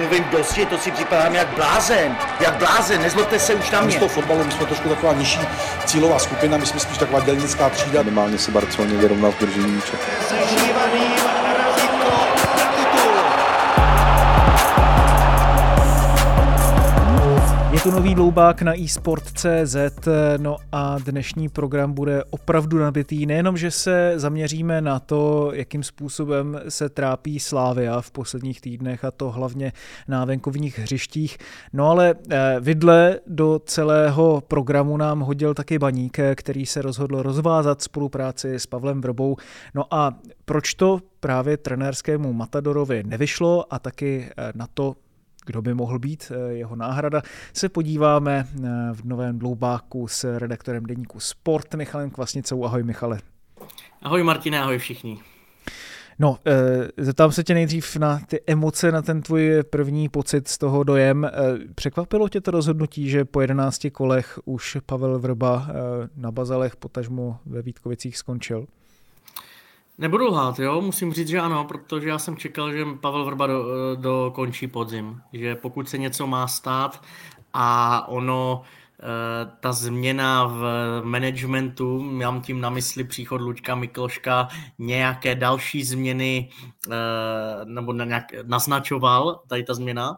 mluvím dosti, to si připadám jak blázen. Jak blázen, nezlobte se už na My z mě. toho fotbalu, my jsme trošku taková nižší cílová skupina, my jsme spíš taková dělnická třída. Minimálně se Barceloně vyrovnal v držení míče. To nový dloubák na eSport.cz, no a dnešní program bude opravdu nabitý. Nejenom, že se zaměříme na to, jakým způsobem se trápí Slávia v posledních týdnech a to hlavně na venkovních hřištích, no ale eh, vidle do celého programu nám hodil taky Baník, eh, který se rozhodl rozvázat spolupráci s Pavlem Vrbou. No a proč to právě trenérskému Matadorovi nevyšlo a taky eh, na to, kdo by mohl být eh, jeho náhrada, se podíváme eh, v novém dloubáku s redaktorem deníku Sport Michalem Kvasnicou. Ahoj Michale. Ahoj Martine, ahoj všichni. No, eh, zeptám se tě nejdřív na ty emoce, na ten tvůj první pocit z toho dojem. Překvapilo tě to rozhodnutí, že po 11 kolech už Pavel Vrba na Bazalech, potažmo ve Vítkovicích skončil? Nebudu lhát, jo, musím říct, že ano, protože já jsem čekal, že Pavel Vrba do, dokončí podzim, že pokud se něco má stát a ono, ta změna v managementu, mám tím na mysli příchod Luďka Mikloška, nějaké další změny, eh, nebo nějak naznačoval tady ta změna,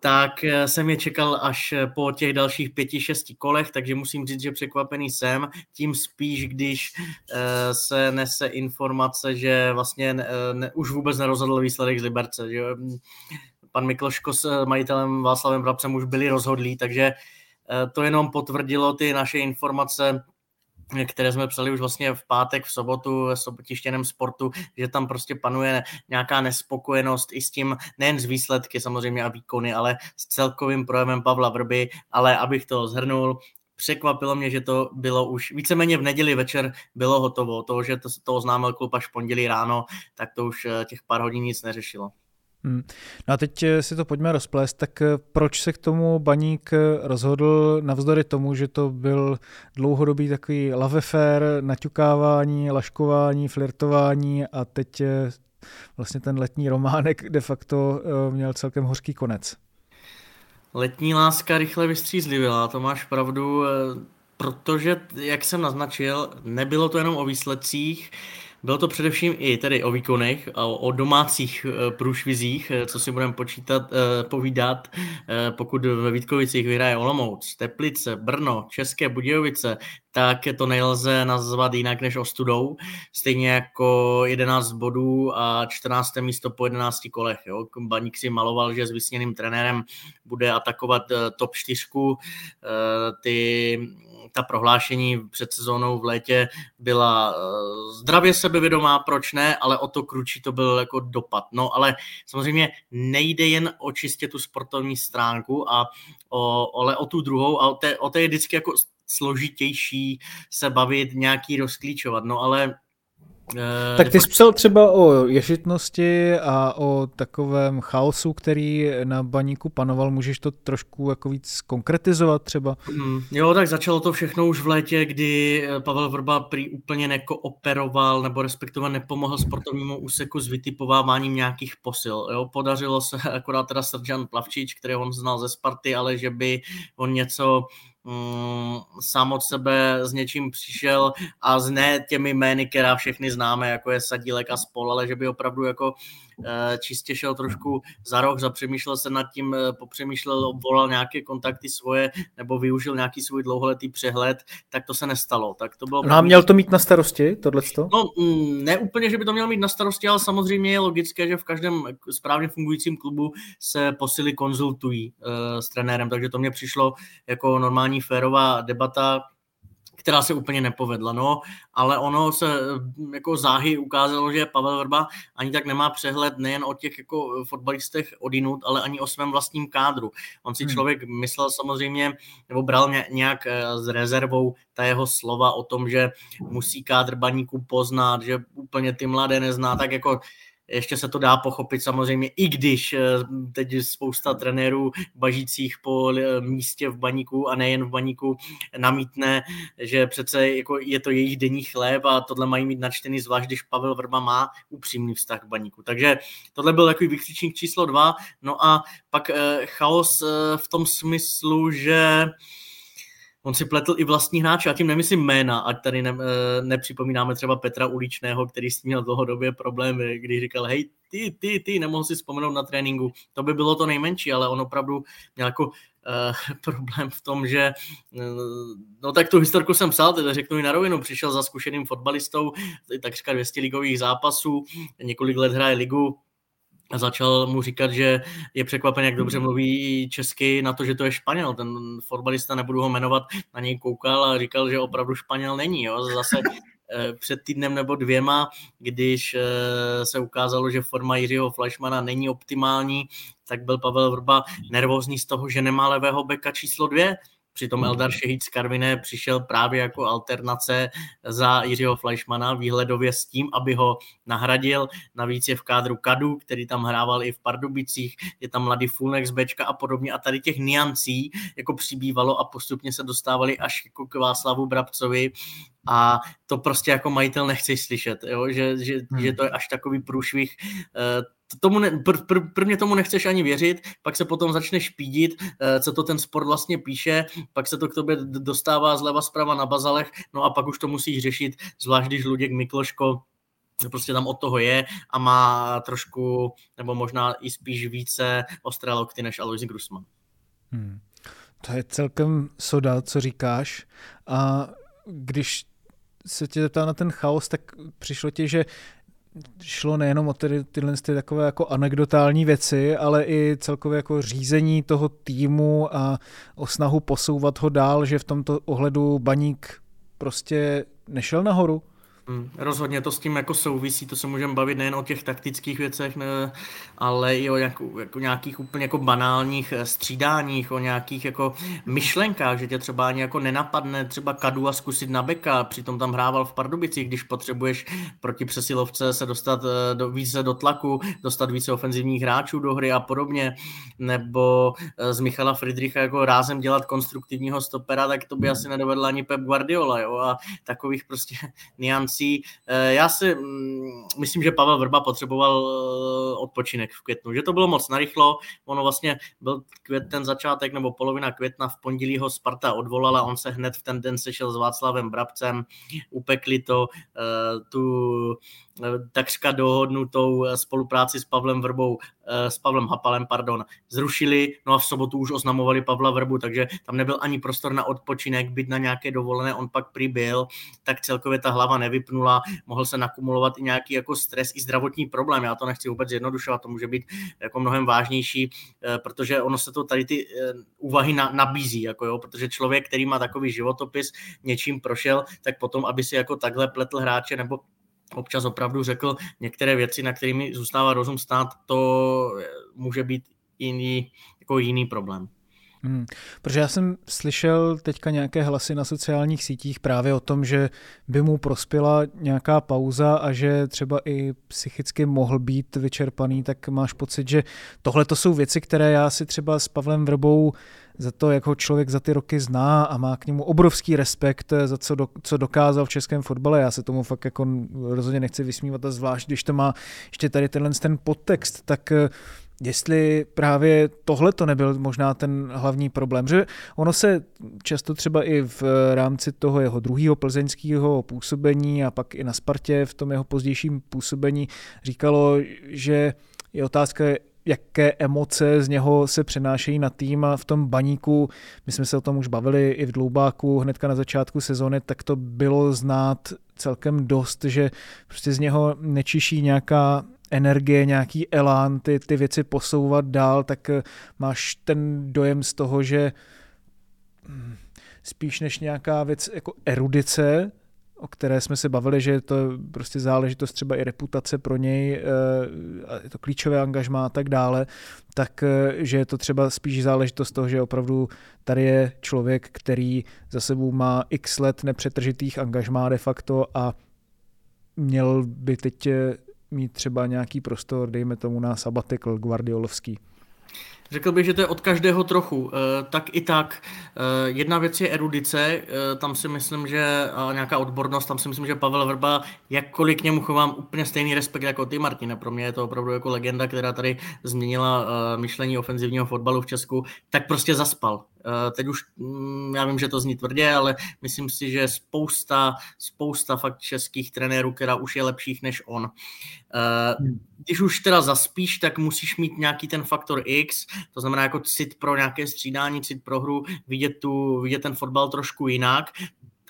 tak eh, jsem je čekal až po těch dalších pěti, šesti kolech, takže musím říct, že překvapený jsem, tím spíš, když eh, se nese informace, že vlastně ne, už vůbec nerozhodl výsledek z Liberce, že mm, pan Mikloško s majitelem Václavem Brabcem už byli rozhodlí, takže eh, to jenom potvrdilo ty naše informace, které jsme psali už vlastně v pátek, v sobotu, v sobotištěném sportu, že tam prostě panuje nějaká nespokojenost i s tím, nejen z výsledky samozřejmě a výkony, ale s celkovým projevem Pavla Vrby, ale abych to zhrnul, překvapilo mě, že to bylo už víceméně v neděli večer bylo hotovo. To, že to, to oznámil klub až v pondělí ráno, tak to už eh, těch pár hodin nic neřešilo. Hmm. No a teď eh, si to pojďme rozplést, tak eh, proč se k tomu Baník rozhodl navzdory tomu, že to byl dlouhodobý takový love affair, naťukávání, laškování, flirtování a teď vlastně ten letní románek de facto měl celkem hořký konec. Letní láska rychle vystřízlivěla, to máš pravdu, protože, jak jsem naznačil, nebylo to jenom o výsledcích, bylo to především i tedy o výkonech, o, o domácích průšvizích, co si budeme počítat, povídat, pokud ve Vítkovicích vyhraje Olomouc, Teplice, Brno, České Budějovice, tak to nelze nazvat jinak než ostudou. Stejně jako 11 bodů a 14. místo po 11 kolech. Jo. Baník si maloval, že s vysněným trenérem bude atakovat top 4. Ty ta prohlášení před sezónou v létě byla zdravě sebevědomá, proč ne, ale o to kručí to byl jako dopad. No ale samozřejmě nejde jen o čistě tu sportovní stránku, a o, ale o tu druhou a o té, o té je vždycky jako složitější se bavit, nějaký rozklíčovat. No ale tak ty jsi psal třeba o ješitnosti a o takovém chaosu, který na baníku panoval. Můžeš to trošku jako víc konkretizovat třeba? Mm, jo, tak začalo to všechno už v létě, kdy Pavel Vrba prý úplně nekooperoval nebo respektive nepomohl sportovnímu úseku s vytipováváním nějakých posil. Jo, podařilo se akorát teda Srdžan Plavčič, který on znal ze Sparty, ale že by on něco sám od sebe s něčím přišel a s ne těmi jmény, která všechny známe, jako je Sadílek a spol, ale že by opravdu jako čistě šel trošku za roh, zapřemýšlel se nad tím, e, popřemýšlel, volal nějaké kontakty svoje nebo využil nějaký svůj dlouholetý přehled, tak to se nestalo. Tak to bylo no a měl to mít na starosti, tohleto? No, mm, ne úplně, že by to měl mít na starosti, ale samozřejmě je logické, že v každém správně fungujícím klubu se posily konzultují e, s trenérem, takže to mě přišlo jako normální férová debata, která se úplně nepovedla, no, ale ono se jako záhy ukázalo, že Pavel Vrba ani tak nemá přehled nejen o těch jako fotbalistech odinut, ale ani o svém vlastním kádru. On si hmm. člověk myslel samozřejmě, nebo bral nějak s rezervou ta jeho slova o tom, že musí kádr baníků poznat, že úplně ty mladé nezná, tak jako ještě se to dá pochopit samozřejmě, i když eh, teď spousta trenérů bažících po eh, místě v baníku a nejen v baníku namítne, že přece jako je to jejich denní chléb a tohle mají mít načtený, zvlášť když Pavel Vrba má upřímný vztah k baníku. Takže tohle byl takový vykřičník číslo dva. No a pak eh, chaos v tom smyslu, že on si pletl i vlastní hráče, a tím nemyslím jména, ať tady ne, eh, nepřipomínáme třeba Petra Uličného, který s tím měl dlouhodobě problémy, když říkal, hej, ty, ty, ty, nemohl si vzpomenout na tréninku. To by bylo to nejmenší, ale on opravdu měl jako uh, problém v tom, že uh, no tak tu historku jsem psal, teda řeknu i na rovinu, přišel za zkušeným fotbalistou, takřka 200 ligových zápasů, několik let hraje ligu, začal mu říkat, že je překvapen, jak dobře mluví česky na to, že to je Španěl. Ten fotbalista, nebudu ho jmenovat, na něj koukal a říkal, že opravdu Španěl není. Jo. Zase eh, před týdnem nebo dvěma, když eh, se ukázalo, že forma Jiřího Fleischmana není optimální, tak byl Pavel Vrba nervózní z toho, že nemá levého beka číslo dvě, Přitom mhm. Eldar Šehid z Karviné přišel právě jako alternace za Jiřího Fleischmana výhledově s tím, aby ho nahradil. Navíc je v kádru Kadu, který tam hrával i v Pardubicích, je tam mladý Fulnex, Bčka a podobně. A tady těch niancí jako přibývalo a postupně se dostávali až jako k Václavu Brabcovi, a to prostě jako majitel nechceš slyšet, jo? Že, že, hmm. že to je až takový průšvih. Tomu ne, pr, pr, prvně tomu nechceš ani věřit, pak se potom začneš pídit, eh, co to ten sport vlastně píše, pak se to k tobě dostává zleva zprava na bazalech, no a pak už to musíš řešit, zvlášť když Luděk Mikloško prostě tam od toho je a má trošku, nebo možná i spíš více ostré lokty než Alois Grusman. Hmm. To je celkem soda, co říkáš. A když se tě zeptal na ten chaos, tak přišlo ti, že šlo nejenom o tedy, tyhle ty takové jako anekdotální věci, ale i celkově jako řízení toho týmu a o snahu posouvat ho dál, že v tomto ohledu baník prostě nešel nahoru? Hmm, rozhodně to s tím jako souvisí, to se můžeme bavit nejen o těch taktických věcech, ne, ale i o jako, jako nějakých úplně jako banálních eh, střídáních, o nějakých jako myšlenkách, že tě třeba ani jako nenapadne třeba kadu a zkusit na beka, přitom tam hrával v Pardubicích, když potřebuješ proti přesilovce se dostat eh, do, více do tlaku, dostat více ofenzivních hráčů do hry a podobně, nebo eh, z Michala Friedricha jako rázem dělat konstruktivního stopera, tak to by asi nedovedl ani Pep Guardiola, jo, a takových prostě nianc šancí. Eh, já si mm, myslím, že Pavel Vrba potřeboval eh, odpočinek v květnu, že to bylo moc narychlo, ono vlastně byl květ, ten začátek nebo polovina května v pondělí ho Sparta odvolala, on se hned v ten den sešel s Václavem Brabcem, upekli to, eh, tu takřka dohodnutou spolupráci s Pavlem Vrbou, s Pavlem Hapalem, pardon, zrušili, no a v sobotu už oznamovali Pavla Vrbu, takže tam nebyl ani prostor na odpočinek, byt na nějaké dovolené, on pak přibyl, tak celkově ta hlava nevy vypnula, mohl se nakumulovat i nějaký jako stres, i zdravotní problém. Já to nechci vůbec zjednodušovat, to může být jako mnohem vážnější, eh, protože ono se to tady ty eh, úvahy na, nabízí, jako jo, protože člověk, který má takový životopis, něčím prošel, tak potom, aby si jako takhle pletl hráče nebo občas opravdu řekl některé věci, na kterými zůstává rozum stát, to eh, může být jiný, jako jiný problém. Hmm, protože já jsem slyšel teďka nějaké hlasy na sociálních sítích právě o tom, že by mu prospěla nějaká pauza a že třeba i psychicky mohl být vyčerpaný, tak máš pocit, že tohle to jsou věci, které já si třeba s Pavlem Vrbou za to, jak ho člověk za ty roky zná a má k němu obrovský respekt za co, do, co dokázal v českém fotbale. Já se tomu fakt jako rozhodně nechci vysmívat a zvlášť, když to má ještě tady tenhle ten podtext, tak jestli právě tohle to nebyl možná ten hlavní problém, že ono se často třeba i v rámci toho jeho druhého plzeňského působení a pak i na Spartě v tom jeho pozdějším působení říkalo, že je otázka, jaké emoce z něho se přenášejí na tým a v tom baníku, my jsme se o tom už bavili i v Dloubáku hnedka na začátku sezóny, tak to bylo znát celkem dost, že prostě z něho nečiší nějaká energie, nějaký elán, ty, ty věci posouvat dál, tak eh, máš ten dojem z toho, že hm, spíš než nějaká věc jako erudice, o které jsme se bavili, že je to prostě záležitost třeba i reputace pro něj, eh, je to klíčové angažmá a tak dále, tak eh, že je to třeba spíš záležitost toho, že opravdu tady je člověk, který za sebou má x let nepřetržitých angažmá de facto a měl by teď eh, mít třeba nějaký prostor, dejme tomu na sabatikl guardiolovský. Řekl bych, že to je od každého trochu. Eh, tak i tak. Eh, jedna věc je erudice, eh, tam si myslím, že nějaká odbornost, tam si myslím, že Pavel Vrba, jakkoliv k němu chovám úplně stejný respekt jako ty, Martina. Pro mě je to opravdu jako legenda, která tady změnila myšlení ofenzivního fotbalu v Česku, tak prostě zaspal. Eh, teď už, mm, já vím, že to zní tvrdě, ale myslím si, že spousta, spousta fakt českých trenérů, která už je lepších než on. Eh, hmm. Když už teda zaspíš, tak musíš mít nějaký ten faktor X, to znamená jako cit pro nějaké střídání, cit pro hru, vidět, tu, vidět ten fotbal trošku jinak,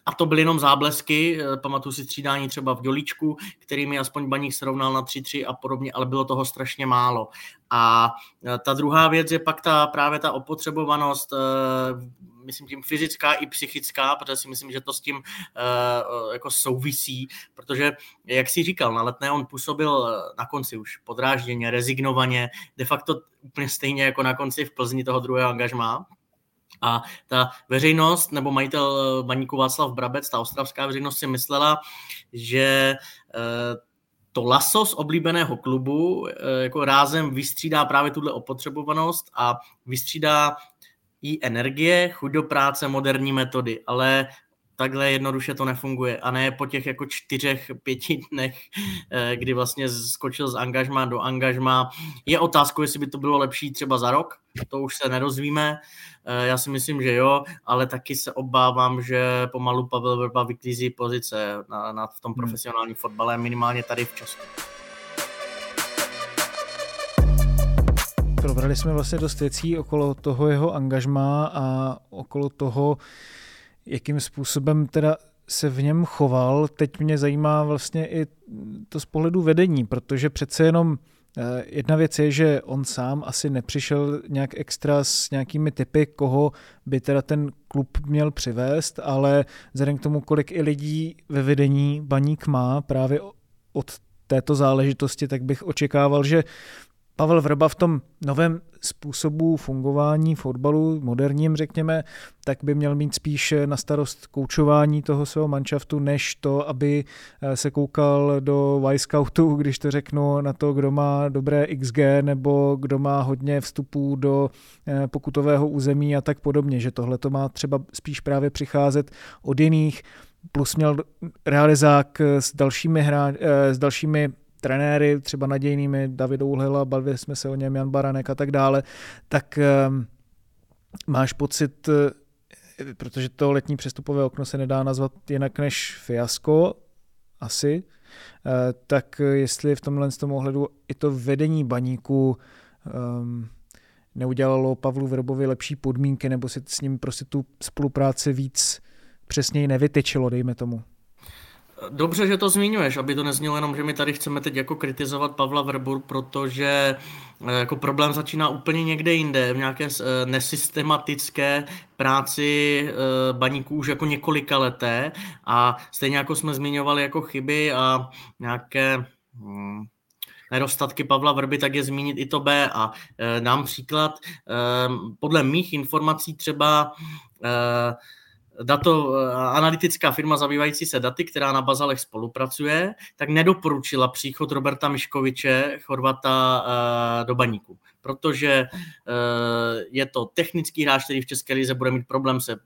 a to byly jenom záblesky, eh, pamatuju si střídání třeba v Dělíčku, který mi aspoň baník srovnal na 3-3 a podobně, ale bylo toho strašně málo. A eh, ta druhá věc je pak ta právě ta opotřebovanost, eh, myslím tím fyzická i psychická, protože si myslím, že to s tím jako souvisí, protože, jak si říkal, na letné on působil na konci už podrážděně, rezignovaně, de facto úplně stejně jako na konci v Plzni toho druhého angažmá, a ta veřejnost, nebo majitel eh, baníku Václav Brabec, ta ostravská veřejnost si myslela, že eh, to laso z oblíbeného klubu eh, jako rázem vystřídá právě tuhle opotřebovanost a vystřídá i energie, chuť do práce, moderní metody, ale takhle jednoduše to nefunguje a ne po těch jako čtyřech, pěti dnech, kdy vlastně skočil z angažma do angažma. Je otázkou, jestli by to bylo lepší třeba za rok, to už se nerozvíme, Eh, já si myslím, že jo, ale taky se obávám, že pomalu Pavel Vrba vyklízí pozice na, na, v tom hmm. profesionálním fotbale, minimálně tady v Česku. Probrali jsme vlastně dost věcí okolo toho jeho angažmá a okolo toho, jakým způsobem teda se v něm choval. Teď mě zajímá vlastně i to z pohledu vedení, protože přece jenom Eh, jedna věc je, že on sám asi nepřišel nějak extra s nějakými typy, koho by teda ten klub měl přivést, ale vzhledem k tomu, kolik i lidí ve vedení baník má právě od této záležitosti, tak bych očekával, že Pavel Vrba v tom novém způsobu fungování fotbalu, moderním řekněme, tak by měl mít spíš na starost koučování toho svého manšaftu, než to, aby eh, se koukal do Y-Scoutu, když to řeknu, na to, kdo má dobré XG nebo kdo má hodně vstupů do eh, pokutového území a tak podobně, že tohle to má třeba spíš právě přicházet od jiných, plus měl realizák s dalšími, hra, eh, s dalšími trenéry, třeba nadějnými, David Uhlila, bavili jsme se o něm, Jan Baranek a tak dále, tak um, máš pocit, eh, protože to letní přestupové okno se nedá nazvat jinak než fiasko, asi, eh, tak jestli v tomhle z tomu ohledu i to vedení baníku um, neudělalo Pavlu Vrbovi lepší podmínky, nebo si s ním prostě tu spolupráci víc přesněji nevytyčilo, dejme tomu. Dobře, že to zmiňuješ, aby to neznělo jenom, že my tady chceme teď jako kritizovat Pavla Verbu, protože eh, jako problém začíná úplně někde jinde, v nějaké eh, nesystematické práci eh, baníků už jako několika leté a stejně jako jsme zmiňovali jako chyby a nějaké hmm, nedostatky Pavla Vrby, tak je zmínit i to B. A dám příklad, podle mých informací třeba dato, eh, analytická firma zabývající se daty, která na Bazalech spolupracuje, tak nedoporučila příchod Roberta Miškoviče, Chorvata, eh, do baníku, protože eh, je to technický hráč, který v České lize bude mít problém se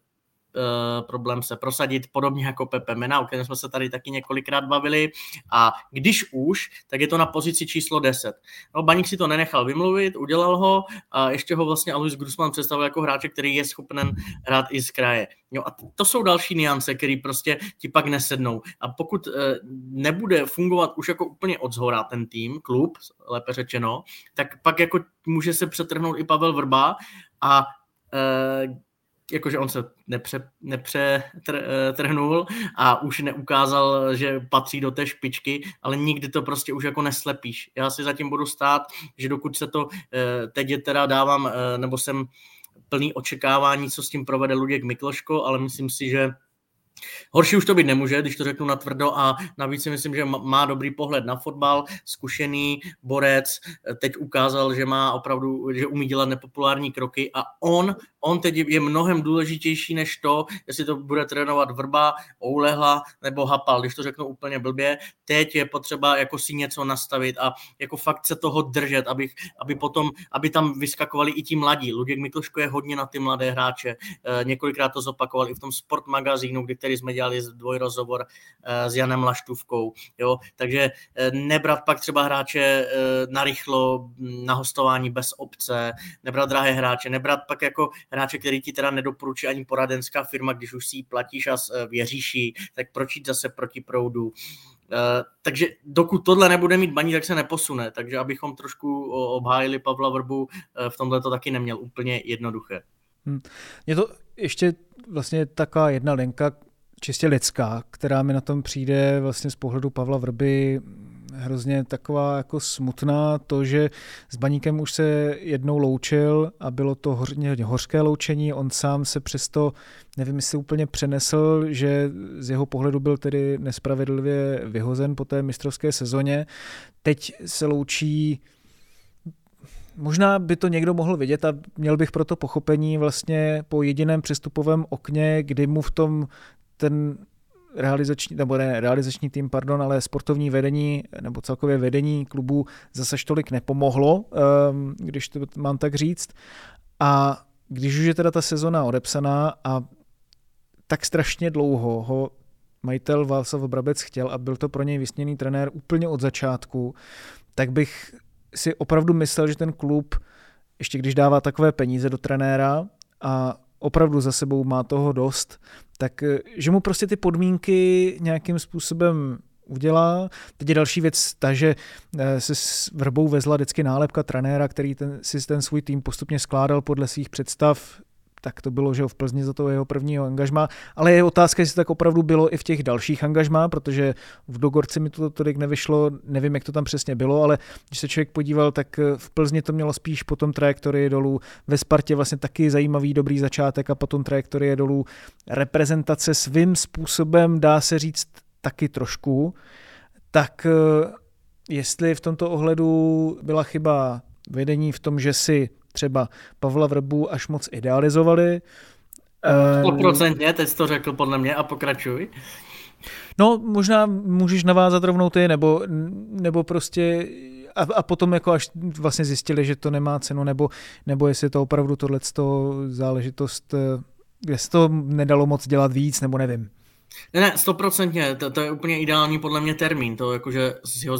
problém se prosadit, podobně jako Pepe Mena, o kterém jsme se tady taky několikrát bavili. A když už, tak je to na pozici číslo 10. No, Baník si to nenechal vymluvit, udělal ho a ještě ho vlastně Alois Grusman představil jako hráče, který je schopen hrát i z kraje. Jo, a to jsou další niance, které prostě ti pak nesednou. A pokud e, nebude fungovat už jako úplně od zhora ten tým, klub, lépe řečeno, tak pak jako může se přetrhnout i Pavel Vrba a e, jakože on se nepře, nepřetrhnul a už neukázal, že patří do té špičky, ale nikdy to prostě už jako neslepíš. Já si zatím budu stát, že dokud se to, eh, teď je teda dávám, eh, nebo jsem plný očekávání, co s tím provede Luděk Mikloško, ale myslím si, že Horší už to být nemůže, když to řeknu na tvrdo a navíc si myslím, že má dobrý pohled na fotbal, zkušený borec, teď ukázal, že má opravdu, že umí dělat nepopulární kroky a on, on teď je mnohem důležitější než to, jestli to bude trénovat Vrba, Oulehla nebo Hapal, když to řeknu úplně blbě. Teď je potřeba jako si něco nastavit a jako fakt se toho držet, aby, aby potom, aby tam vyskakovali i ti mladí. Luděk Mikloško je hodně na ty mladé hráče. Eh, několikrát to zopakoval i v tom sport magazínu, kdy který jsme dělali dvojrozhovor eh, s Janem Laštůvkou. Jo? Takže eh, nebrat pak třeba hráče narychlo na hostování bez obce, nebrat drahé hráče, nebrat pak jako hráče, který ti teda nedoporučí ani poradenská firma, když už si ji platíš a věříš jí, tak proč jít zase proti proudu. Uh, takže dokud tohle nebude mít baní, tak se neposune. Takže abychom trošku obhájili Pavla Vrbu, uh, v tomhle to taky neměl úplně jednoduché. Hmm. Je to ještě vlastně taková jedna linka, čistě lidská, která mi na tom přijde vlastně z pohledu Pavla Vrby hrozně taková jako smutná, to, že s Baníkem už se jednou loučil a bylo to hodně, hořké loučení, on sám se přesto, nevím, jestli úplně přenesl, že z jeho pohledu byl tedy nespravedlivě vyhozen po té mistrovské sezóně. Teď se loučí Možná by to někdo mohl vidět a měl bych proto pochopení vlastně po jediném přestupovém okně, kdy mu v tom ten realizační, nebo ne realizační tým, pardon, ale sportovní vedení nebo celkově vedení klubu zase tolik nepomohlo, ehm, když to mám tak říct. A když už je teda ta sezona odepsaná a tak strašně dlouho ho majitel Václav Brabec chtěl a byl to pro něj vysněný trenér úplně od začátku, tak bych si opravdu myslel, že ten klub, ještě když dává takové peníze do trenéra a opravdu za sebou má toho dost, tak eh, že mu prostě ty podmínky nějakým způsobem udělá. Teď je další věc ta, že eh, se s Vrbou vezla vždycky nálepka trenéra, který ten, si ten svůj tým postupně skládal podle svých představ tak to bylo, že v Plzni za toho jeho prvního angažma, ale je otázka, jestli tak opravdu bylo i v těch dalších angažmá, protože v Dogorci mi to tolik nevyšlo, nevím, jak to tam přesně bylo, ale když se člověk podíval, tak v Plzni to mělo spíš potom trajektorie dolů, ve Spartě vlastně taky zajímavý dobrý začátek a potom trajektorie dolů. Reprezentace svým způsobem dá se říct taky trošku, tak eh, jestli v tomto ohledu byla chyba vedení v tom, že si třeba Pavla Vrbu až moc idealizovali. Stoprocentně, teď jsi to řekl podle mě a pokračuj. No, možná můžeš navázat rovnou ty, nebo, nebo prostě a, a potom jako až vlastně zjistili, že to nemá cenu, nebo, nebo jestli to opravdu tohle záležitost, eh, jestli to nedalo moc dělat víc, nebo nevím. Ne, ne, stoprocentně, to, to je úplně ideální podle mě termín, to jakože si ho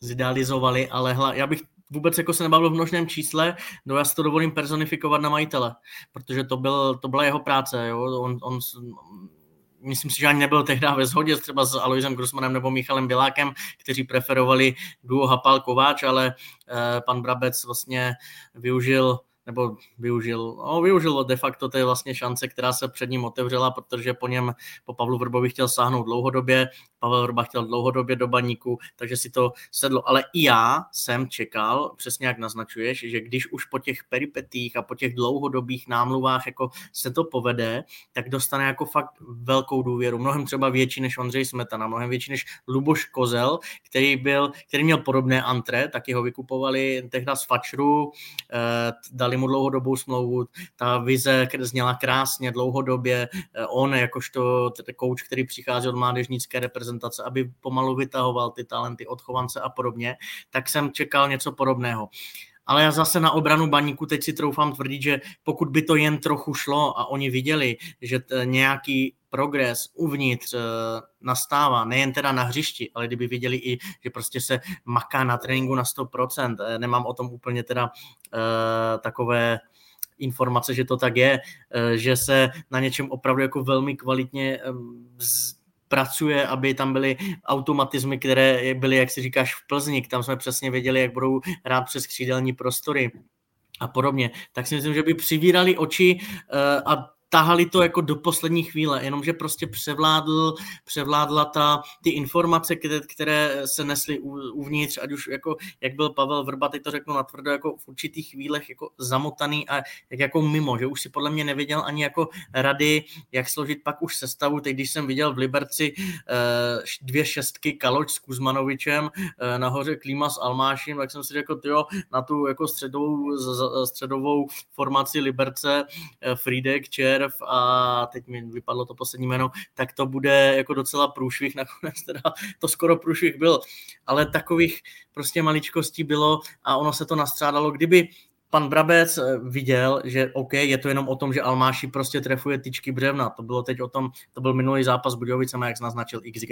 zidealizovali, ale hla, já bych vůbec jako se nebavil v množném čísle, no já si to dovolím personifikovat na majitele, protože to, byl, to byla jeho práce, jo? On, on, myslím si, že ani nebyl tehdy ve shodě třeba s Aloisem Grossmanem nebo Michalem Bilákem, kteří preferovali duo Hapal Kováč, ale eh, pan Brabec vlastně využil nebo využil, no, využil de facto té vlastně šance, která se před ním otevřela, protože po něm, po Pavlu Vrbovi chtěl sáhnout dlouhodobě, Pavel Vrba chtěl dlouhodobě do baníku, takže si to sedlo. Ale i já jsem čekal, přesně jak naznačuješ, že když už po těch peripetích a po těch dlouhodobých námluvách jako se to povede, tak dostane jako fakt velkou důvěru, mnohem třeba větší než Ondřej Smetana, mnohem větší než Luboš Kozel, který, byl, který měl podobné antre, taky ho vykupovali tehda z Fačru, eh, dali mu dlouhodobou smlouvu, ta vize zněla krásně dlouhodobě, eh, on jakožto kouč, který přichází od mládežnické reprezentace, aby pomalu vytahoval ty talenty odchovance a podobně, tak jsem čekal něco podobného. Ale já zase na obranu baníku teď si troufám tvrdit, že pokud by to jen trochu šlo a oni viděli, že nějaký progres uvnitř eh, nastává, nejen teda na hřišti, ale kdyby viděli i, že prostě se maká na tréninku na 100%, eh, nemám o tom úplně teda uh, takové informace, že to tak je, uh, že se na něčem opravdu jako velmi kvalitně pracuje, aby tam byly automatizmy, které byly, jak si říkáš, v Plzni, tam jsme přesně věděli, jak budou hrát přes křídelní prostory a podobně, tak si myslím, že by přivírali oči a tahali to jako do poslední chvíle, jenomže prostě převládl, převládla ta, ty informace, které, které se nesly uvnitř, ať už jako, jak byl Pavel Vrba, teď to řeknu natvrdo, jako v určitých chvílech jako zamotaný a jak jako mimo, že už si podle mě nevěděl ani jako rady, jak složit pak už sestavu. Teď, když jsem viděl v Liberci eh, dvě šestky Kaloč s Kuzmanovičem, eh, nahoře Klíma s Almášem, tak jsem si řekl, jo, na tu jako středovou, středovou formaci Liberce, eh, Friedek, Červ a teď mi vypadlo to poslední jméno, tak to bude jako docela průšvih, nakonec teda to skoro průšvih byl, ale takových prostě maličkostí bylo a ono se to nastřádalo, kdyby pan Brabec eh, viděl, že OK, je to jenom o tom, že Almáši prostě trefuje tyčky břevna. To bylo teď o tom, to byl minulý zápas s Budějovicemi, jak naznačil XG.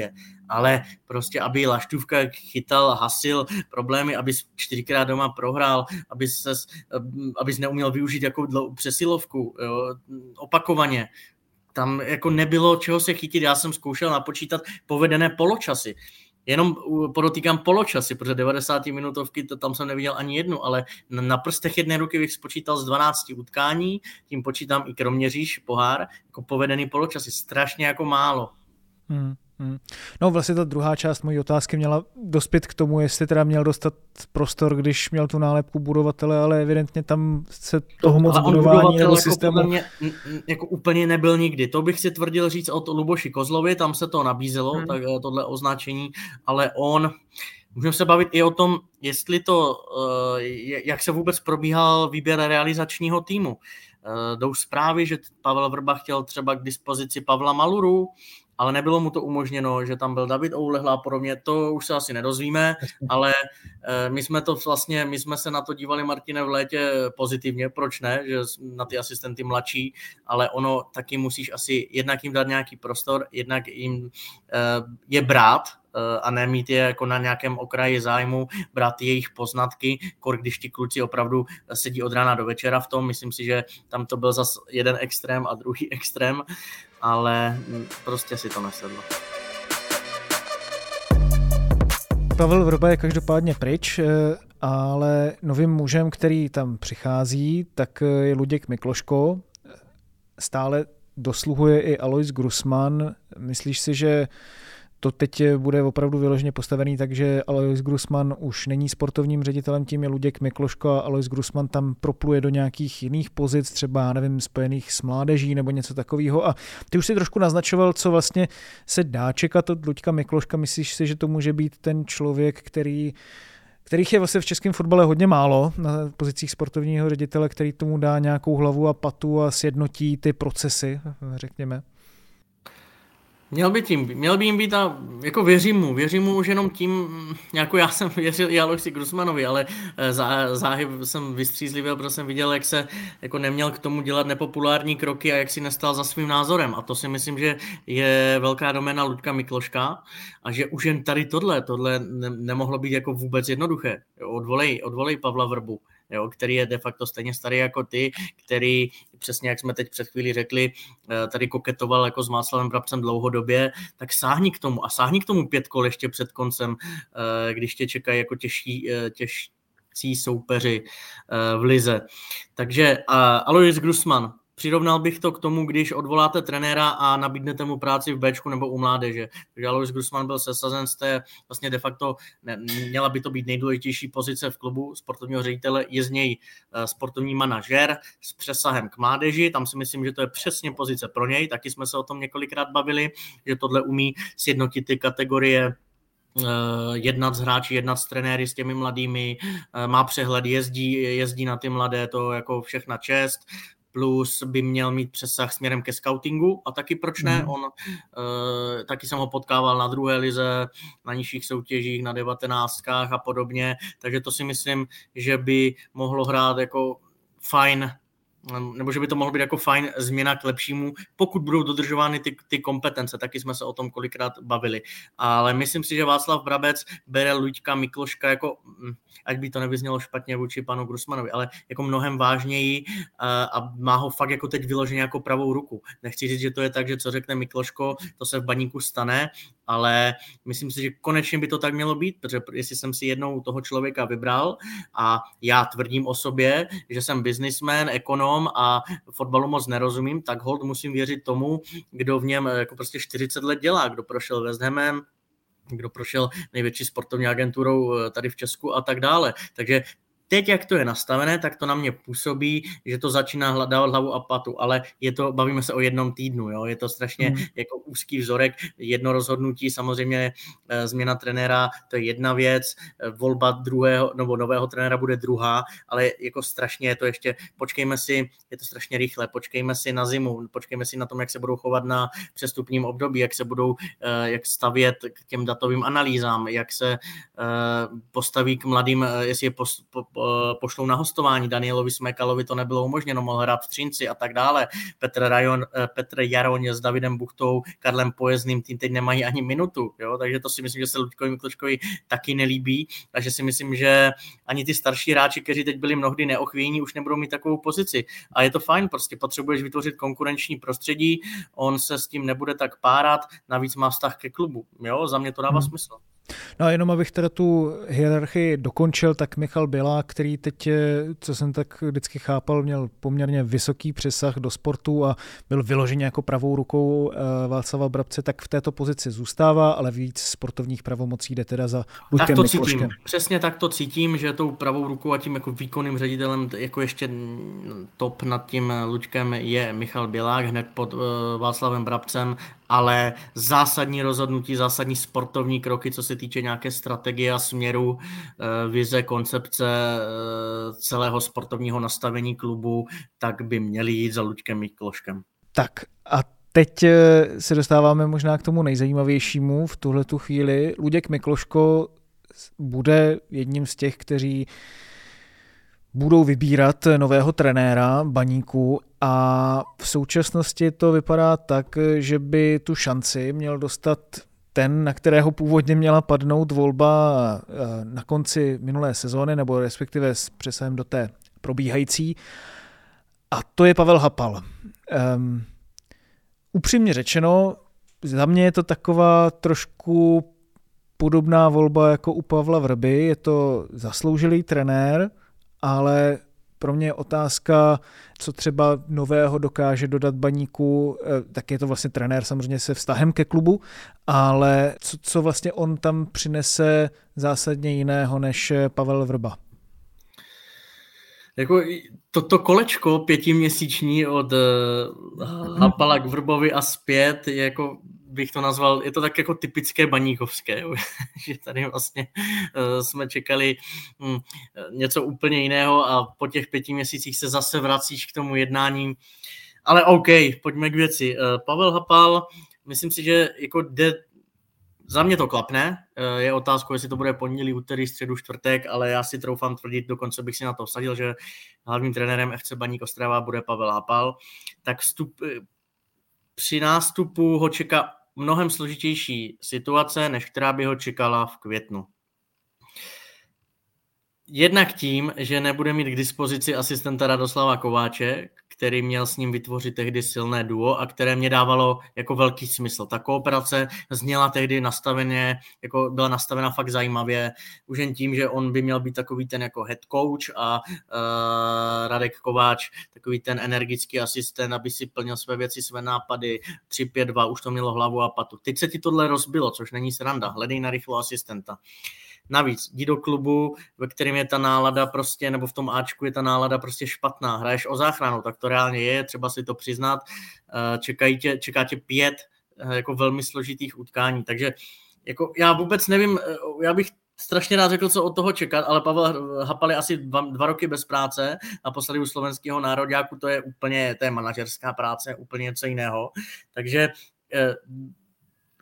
Ale prostě, aby Laštůvka chytal, hasil problémy, aby čtyřikrát doma prohrál, aby ses, eh, abys neuměl využít jako přesilovku jo, opakovaně, tam jako nebylo čeho se chytit. Já jsem zkoušel napočítat povedené poločasy. Jenom podotýkám poločasy, protože 90 minutovky, to tam jsem neviděl ani jednu, ale na prstech jedné ruky bych spočítal z 12 utkání, tím počítám i Kroměříž, pohár, jako povedený poločasy, strašně jako málo. Hmm. Hmm. No vlastně ta druhá část mojí otázky měla dospět k tomu, jestli teda měl dostat prostor, když měl tu nálepku budovatele, ale evidentně tam se toho moc budování nebo jako systému... Mě, jako úplně nebyl nikdy. To bych si tvrdil říct od Luboši Kozlovi, tam se to nabízelo, hmm. tak eh, tohle označení, ale on... Můžeme se bavit i o tom, jestli to, eh, jak se vůbec probíhal výběr realizačního týmu. Eh, jdou zprávy, že Pavel Vrba chtěl třeba k dispozici Pavla Maluru, ale nebylo mu to umožněno, že tam byl David Oulehla a podobně, to už se asi nedozvíme, ale eh, my jsme to vlastně, my jsme se na to dívali, Martine, v létě pozitivně, proč ne, že na ty asistenty mladší, ale ono taky musíš asi jednak jim dát nějaký prostor, jednak jim eh, je brát, eh, a nemít je jako na nějakém okraji zájmu, brát jejich poznatky, kor když ti kluci opravdu sedí od rána do večera v tom, myslím si, že tam to byl zase jeden extrém a druhý extrém, ale prostě si to nesedlo. Pavel Vrba je každopádně pryč, eh, ale novým mužem, který tam přichází, tak eh, je Luděk Mikloško. Stále dosluhuje i Alois Grusman. Myslíš si, že to teď bude opravdu vyloženě postavený, takže Alois Grusman už není sportovním ředitelem, tím je Luděk Mikloško a Alois Grusman tam propluje do nějakých jiných pozic, třeba, nevím, spojených s mládeží nebo něco takového. A ty už si trošku naznačoval, co vlastně se dá čekat od Luďka Mikloška. Myslíš si, že to může být ten člověk, který kterých je vlastně v českém fotbale hodně málo na pozicích sportovního ředitele, který tomu dá nějakou hlavu a patu a sjednotí ty procesy, řekněme. Měl by tím, měl by jim být a jako věřím mu, věřím mu už jenom tím, jako já jsem věřil i Aloisi Grusmanovi, ale eh, zá, záhy jsem vystřízlivý, protože jsem viděl, jak se jako neměl k tomu dělat nepopulární kroky a jak si nestal za svým názorem. A to si myslím, že je velká domena Ludka Mikloška a že už jen tady tohle, tohle ne, nemohlo být jako vůbec jednoduché. Odvolej, odvolej Pavla Vrbu jo, který je de facto stejně starý jako ty, který přesně jak jsme teď před chvílí řekli, eh, tady koketoval jako s Václavem Brabcem dlouhodobě, tak sáhni k tomu a sáhni k tomu pět kol ještě před koncem, eh, když tě čekají jako těžší, eh, těžší soupeři v lize. Takže Alois Grusman, Přirovnal bych to k tomu, když odvoláte trenéra a nabídnete mu práci v Bčku nebo u mládeže. Takže Alois Grusman byl sesazen z té vlastně de facto, ne, měla by to být nejdůležitější pozice v klubu sportovního ředitele, je z něj eh, sportovní manažer s přesahem k mládeži, tam si myslím, že to je přesně pozice pro něj, taky jsme se o tom několikrát bavili, že tohle umí sjednotit ty kategorie eh, jednat s hráči, jednat s trenéry, s těmi mladými, eh, má přehled, jezdí, jezdí na ty mladé, to jako všechna čest, plus by měl mít přesah směrem ke scoutingu a taky proč ne, mm. on uh, taky jsem ho potkával na druhé lize, na nižších soutěžích, na devatenáctkách a podobně, takže to si myslím, že by mohlo hrát jako fajn nebo že by to mohlo být jako fajn změna k lepšímu, pokud budou dodržovány ty, ty kompetence, taky jsme se o tom kolikrát bavili. Ale myslím si, že Václav Brabec bere Luďka Mikloška jako, hm, ať by to nevyznělo špatně vůči panu Grusmanovi, ale jako mnohem vážněji a má ho fakt jako teď vyloženě jako pravou ruku. Nechci říct, že to je tak, že co řekne Mikloško, to se v baníku stane, ale myslím si, že konečně by to tak mělo být, protože jestli jsem si jednou toho člověka vybral a já tvrdím o sobě, že jsem businessman, ekonom a fotbalu moc nerozumím, tak hold musím věřit tomu, kdo v něm jako prostě 40 let dělá, kdo prošel West Hamem, kdo prošel největší sportovní agenturou eh, tady v Česku a tak dále. Takže teď, jak to je nastavené, tak to na mě působí, že to začíná dávat hlavu a patu, ale je to, bavíme se o jednom týdnu, jo? je to strašně mm. jako úzký vzorek, jedno rozhodnutí, samozřejmě e, změna trenéra, to je jedna věc, e, volba druhého nebo nového trenéra bude druhá, ale jako strašně je to ještě, počkejme si, je to strašně rychle, počkejme si na zimu, počkejme si na tom, jak se budou chovat na přestupním období, jak se budou, e, jak stavět k těm datovým analýzám, jak se postaví k mladým, jestli je pos, po, pošlou na hostování. Danielovi Smekalovi to nebylo umožněno, mohl hrát v Třinci a tak dále. Petr, Rajon, eh, Petr Jaroň s Davidem Buchtou, Karlem Pojezdným, tím teď nemají ani minutu. Jo? Takže to si myslím, že se Luďkovi Mikločkovi taky nelíbí. Takže si myslím, že ani ty starší hráči, kteří teď byli mnohdy neochvějní, už nebudou mít takovou pozici. A je to fajn, prostě potřebuješ vytvořit konkurenční prostředí, on se s tím nebude tak párat, navíc má vztah ke klubu. Jo? Za mě to dává hmm. smysl. No a jenom abych teda tu hierarchii dokončil, tak Michal Byla, který teď, co jsem tak vždycky chápal, měl poměrně vysoký přesah do sportu a byl vyloženě jako pravou rukou eh, Václava Brabce, tak v této pozici zůstává, ale víc sportovních pravomocí jde teda za Luďkem tak to cítím. Přesně tak to cítím, že tou pravou rukou a tím jako výkonným ředitelem jako ještě top nad tím Luďkem je Michal Bělák, hned pod uh, Václavem Brabcem ale zásadní rozhodnutí, zásadní sportovní kroky, co se týče nějaké strategie a směru, eh, vize, koncepce eh, celého sportovního nastavení klubu, tak by měli jít za Luďkem Mikloškem. Tak a teď eh, se dostáváme možná k tomu nejzajímavějšímu v tuhle tu chvíli. Luděk Mikloško bude jedním z těch, kteří budou vybírat nového trenéra baníku a v současnosti to vypadá tak, že by tu šanci měl dostat ten, na kterého původně měla padnout volba eh, na konci minulé sezóny, nebo respektive s přesahem do té probíhající. A to je Pavel Hapal. Um, upřímně řečeno, za mě je to taková trošku podobná volba jako u Pavla Vrby. Je to zasloužilý trenér, ale pro mě je otázka, co třeba nového dokáže dodat baníku, eh, tak je to vlastně trenér samozřejmě se vztahem ke klubu, ale co, co vlastně on tam přinese zásadně jiného než Pavel Vrba? Jako toto kolečko pětiměsíční od uh, Hapala k Vrbovi a zpět je jako bych to nazval, je to tak jako typické baníkovské, že tady vlastně uh, jsme čekali um, něco úplně jiného a po těch pěti měsících se zase vracíš k tomu jednání. Ale OK, pojďme k věci. Uh, Pavel Hapal, myslím si, že jako jde za mě to klapne, je otázka, jestli to bude pondělí, úterý, středu, čtvrtek, ale já si troufám tvrdit, dokonce bych si na to vsadil, že hlavním trenérem FC Baník Ostrava bude Pavel Hapal. Tak vstup, při nástupu ho čeká mnohem složitější situace, než která by ho čekala v květnu. Jednak tím, že nebude mít k dispozici asistenta Radoslava Kováče, který měl s ním vytvořit tehdy silné duo a které mě dávalo jako velký smysl. Ta kooperace zněla tehdy nastaveně, jako byla nastavena fakt zajímavě, už jen tím, že on by měl být takový ten jako head coach a uh, Radek Kováč takový ten energický asistent, aby si plnil své věci, své nápady, 3-5-2, už to mělo hlavu a patu. Teď se ti tohle rozbilo, což není sranda, hledej na rychlo asistenta. Uh, Navíc jdi do klubu, ve kterém je ta nálada prostě, nebo v tom Ačku je ta nálada prostě špatná. Hraješ o záchranu, tak to reálně je, třeba si to přiznat. Eh, čekají tě, čeká tě pět eh, jako velmi složitých utkání, takže jako já vůbec nevím, eh, já bych strašně rád řekl, co od toho čekat, ale Pavel Hapal je asi dva, dva roky bez práce a poslali u slovenského národňáku, to je úplně, to je manažerská práce, úplně něco jiného. Takže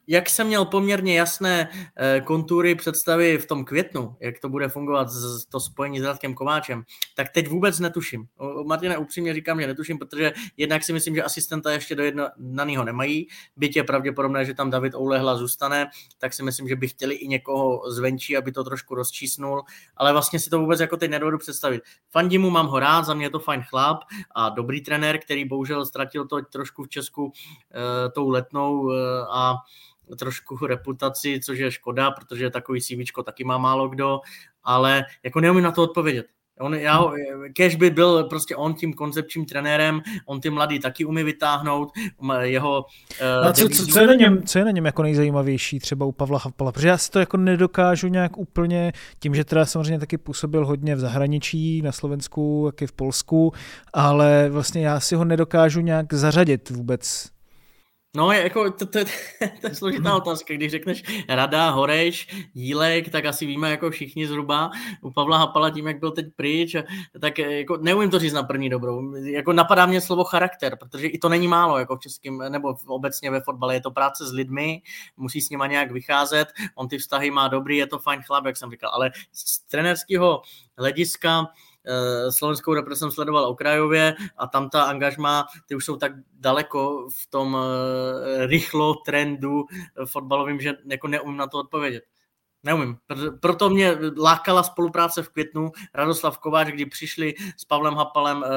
jak jsem měl poměrně jasné eh, kontury představy v tom květnu, jak to bude fungovat to spojení s Radkem Kováčem, tak teď vůbec netuším. Martina upřímně říkám, že netuším, protože jednak si myslím, že asistenta ještě do jednaného nemají, byť je pravděpodobné, že tam David Oulehla zůstane, tak si myslím, že by chtěli i někoho zvenčí, aby to trošku rozčísnul, ale vlastně si to vůbec jako teď nedovedu představit. Fandimu mám ho rád, za mě je to fajn chlap a dobrý trenér, který bohužel ztratil to trošku v Česku uh, tou letnou uh, a trošku reputaci, což je škoda, protože takový CV taky má málo kdo, ale jako neumím na to odpovědět. On, já, Cash by byl prostě on tím koncepčním trenérem, on ty mladý taky umí vytáhnout, jeho... Uh, co, co, co, je na něm, co je na něm jako nejzajímavější třeba u Pavla Hapala? Protože já si to jako nedokážu nějak úplně, tím, že teda samozřejmě taky působil hodně v zahraničí, na Slovensku, jak i v Polsku, ale vlastně já si ho nedokážu nějak zařadit vůbec No, je, jako, to, to, to je složitá otázka. Když řekneš Rada, Horeš, Jílek, tak asi víme jako všichni zhruba. U Pavla Hapala tím, jak byl teď pryč, tak jako neumím to říct na první dobrou. Jako napadá mě slovo charakter, protože i to není málo, jako v českém, nebo obecně ve fotbale. Je to práce s lidmi, musí s nima nějak vycházet, on ty vztahy má dobrý, je to fajn chlap, jak jsem říkal, ale z trenerského hlediska Eh, slovenskou repre jsem sledoval okrajově a tam ta angažma, ty už jsou tak daleko v tom eh, rychlo trendu fotbalovým, že jako neumím na to odpovědět. Neumím. Proto mě lákala spolupráce v květnu Radoslav Kováč, kdy přišli s Pavlem Hapalem eh,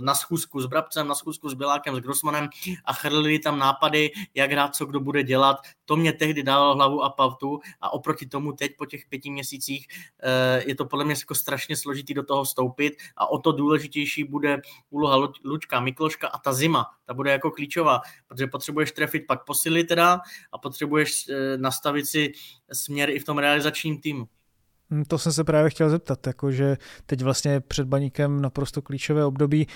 na schůzku s Brabcem, na schůzku s Bilákem, s Grossmanem a chrlili tam nápady, jak hrát, co kdo bude dělat. To mě tehdy dávalo hlavu a pavtu a oproti tomu teď po těch pěti měsících eh, je to podle mě jako strašně složitý do toho vstoupit a o to důležitější bude úloha Lučka Mikloška a ta zima, ta bude jako klíčová, protože potřebuješ trefit pak posily teda a potřebuješ eh, nastavit si směr i v tom realizačním týmu. Hm, to jsem se právě chtěl zeptat, jakože teď vlastně před baníkem naprosto klíčové období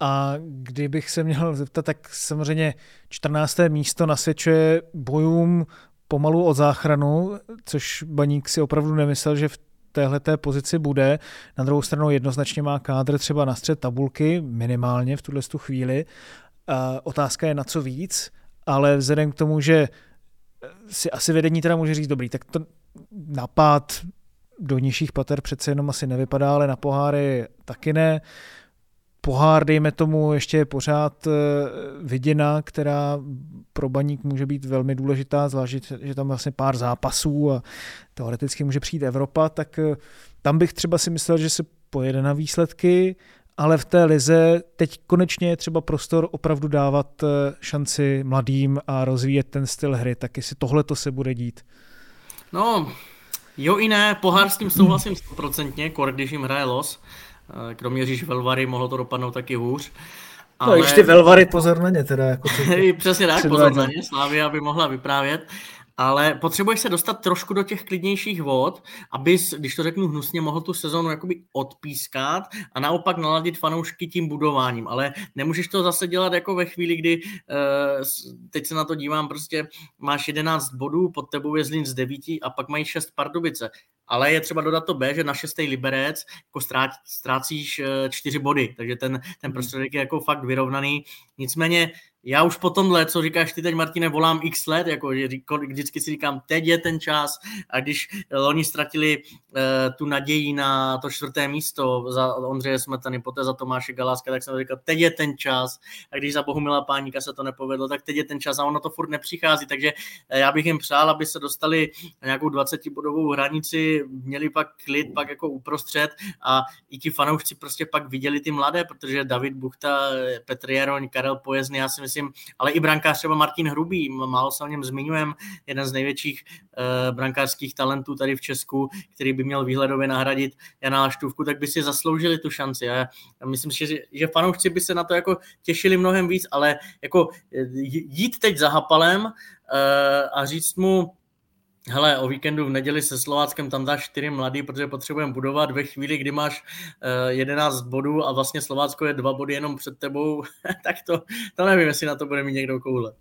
a kdybych se měl zeptat, tak samozřejmě 14. místo nasvědčuje bojům pomalu o záchranu, což baník si opravdu nemyslel, že v téhle pozici bude. Na druhou stranu jednoznačně má kádr třeba na střed tabulky, minimálně v tuhle chvíli. A otázka je na co víc, ale vzhledem k tomu, že si asi vedení teda může říct dobrý, tak to napad do nižších pater přece jenom asi nevypadá, ale na poháry taky ne. Pohár, dejme tomu, ještě je pořád eh, viděna, která pro baník může být velmi důležitá, zvlášť, že tam vlastně pár zápasů a teoreticky může přijít Evropa, tak eh, tam bych třeba si myslel, že se pojede na výsledky, ale v té lize teď konečně je třeba prostor opravdu dávat eh, šanci mladým a rozvíjet ten styl hry, tak jestli tohle to se bude dít. No, jo i ne, pohár s tím souhlasím stoprocentně, kor když jim hraje los, eh, kromě Říž Velvary mohlo to dopadnout taky hůř. Ale... No, ještě Velvary pozor na ně teda. Jako Přesně tak, pozor na ně, Slávy, aby mohla vyprávět ale potřebuješ se dostat trošku do těch klidnějších vod, abys, když to řeknu hnusně, mohl tu sezonu jakoby odpískat a naopak naladit fanoušky tím budováním, ale nemůžeš to zase dělat jako ve chvíli, kdy uh, teď se na to dívám, prostě máš 11 bodů, pod tebou je Zlín z 9 a pak mají 6 Pardubice. Ale je třeba dodat to B, že na šestý Liberec jako ztrát, ztrácíš eh, čtyři body, takže ten, ten mhm. prostředek je jako fakt vyrovnaný. Nicméně já už po tomhle, co říkáš ty teď, Martine, volám x let, jako vždycky si říkám, teď je ten čas. A když oni ztratili uh, tu naději na to čtvrté místo za Ondřeje Smetany, poté za Tomáše Galáska, tak jsem říkal, teď je ten čas. A když za Bohumila Páníka se to nepovedlo, tak teď je ten čas. A ono to furt nepřichází, takže uh, já bych jim přál, aby se dostali na nějakou 20 bodovou hranici, měli pak klid, pak jako uprostřed. A i ti fanoušci prostě pak viděli ty mladé, protože David Buchta, Petr Jaroň, Karel Pojezný, já si myslím, myslím, ale i brankář třeba Martin Hrubý, málo se o něm zmiňujem, jeden z největších uh, brankářských talentů tady v Česku, který by měl výhledově nahradit Jana Laštůvku, tak by si zasloužili tu šanci. Já myslím, že, že fanoušci by se na to jako těšili mnohem víc, ale jako eh, jít teď za Hapalem uh, a říct mu, Hele, o víkendu v neděli se Slováckem tam dáš čtyři mladý, protože potřebujeme budovat ve chvíli, kdy máš uh, eh, 11 bodů a vlastně Slovácko je dva body jenom před tebou, tak to, to nevím, jestli na to bude mít někdo koule.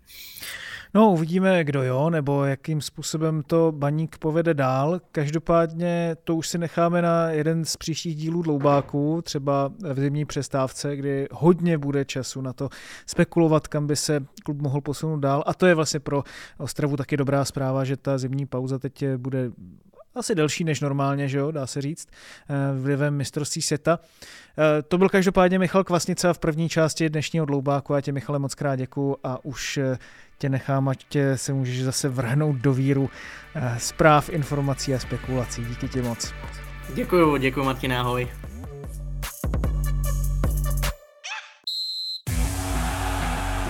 No, uvidíme, kdo jo, nebo jakým způsobem to baník povede dál. Každopádně to už si necháme na jeden z příštích dílů dloubáků, třeba v zimní přestávce, kdy hodně bude času na to spekulovat, kam by se klub mohl posunout dál. A to je vlastně pro Ostravu taky dobrá zpráva, že ta zimní pauza teď bude asi delší než normálně, že jo, dá se říct, eh, vlivem mistrovství světa. Eh, to byl každopádně Michal Kvasnica v první části dnešního dloubáku. Já tě, Michale, moc krát děkuju a už eh, tě nechám, ať tě se můžeš zase vrhnout do víru zpráv, informací a spekulací. Díky ti moc. Děkuju, děkuju Martina, ahoj.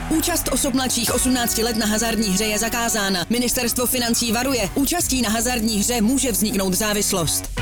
Účast osob mladších 18 let na hazardní hře je zakázána. Ministerstvo financí varuje, účastí na hazardní hře může vzniknout závislost.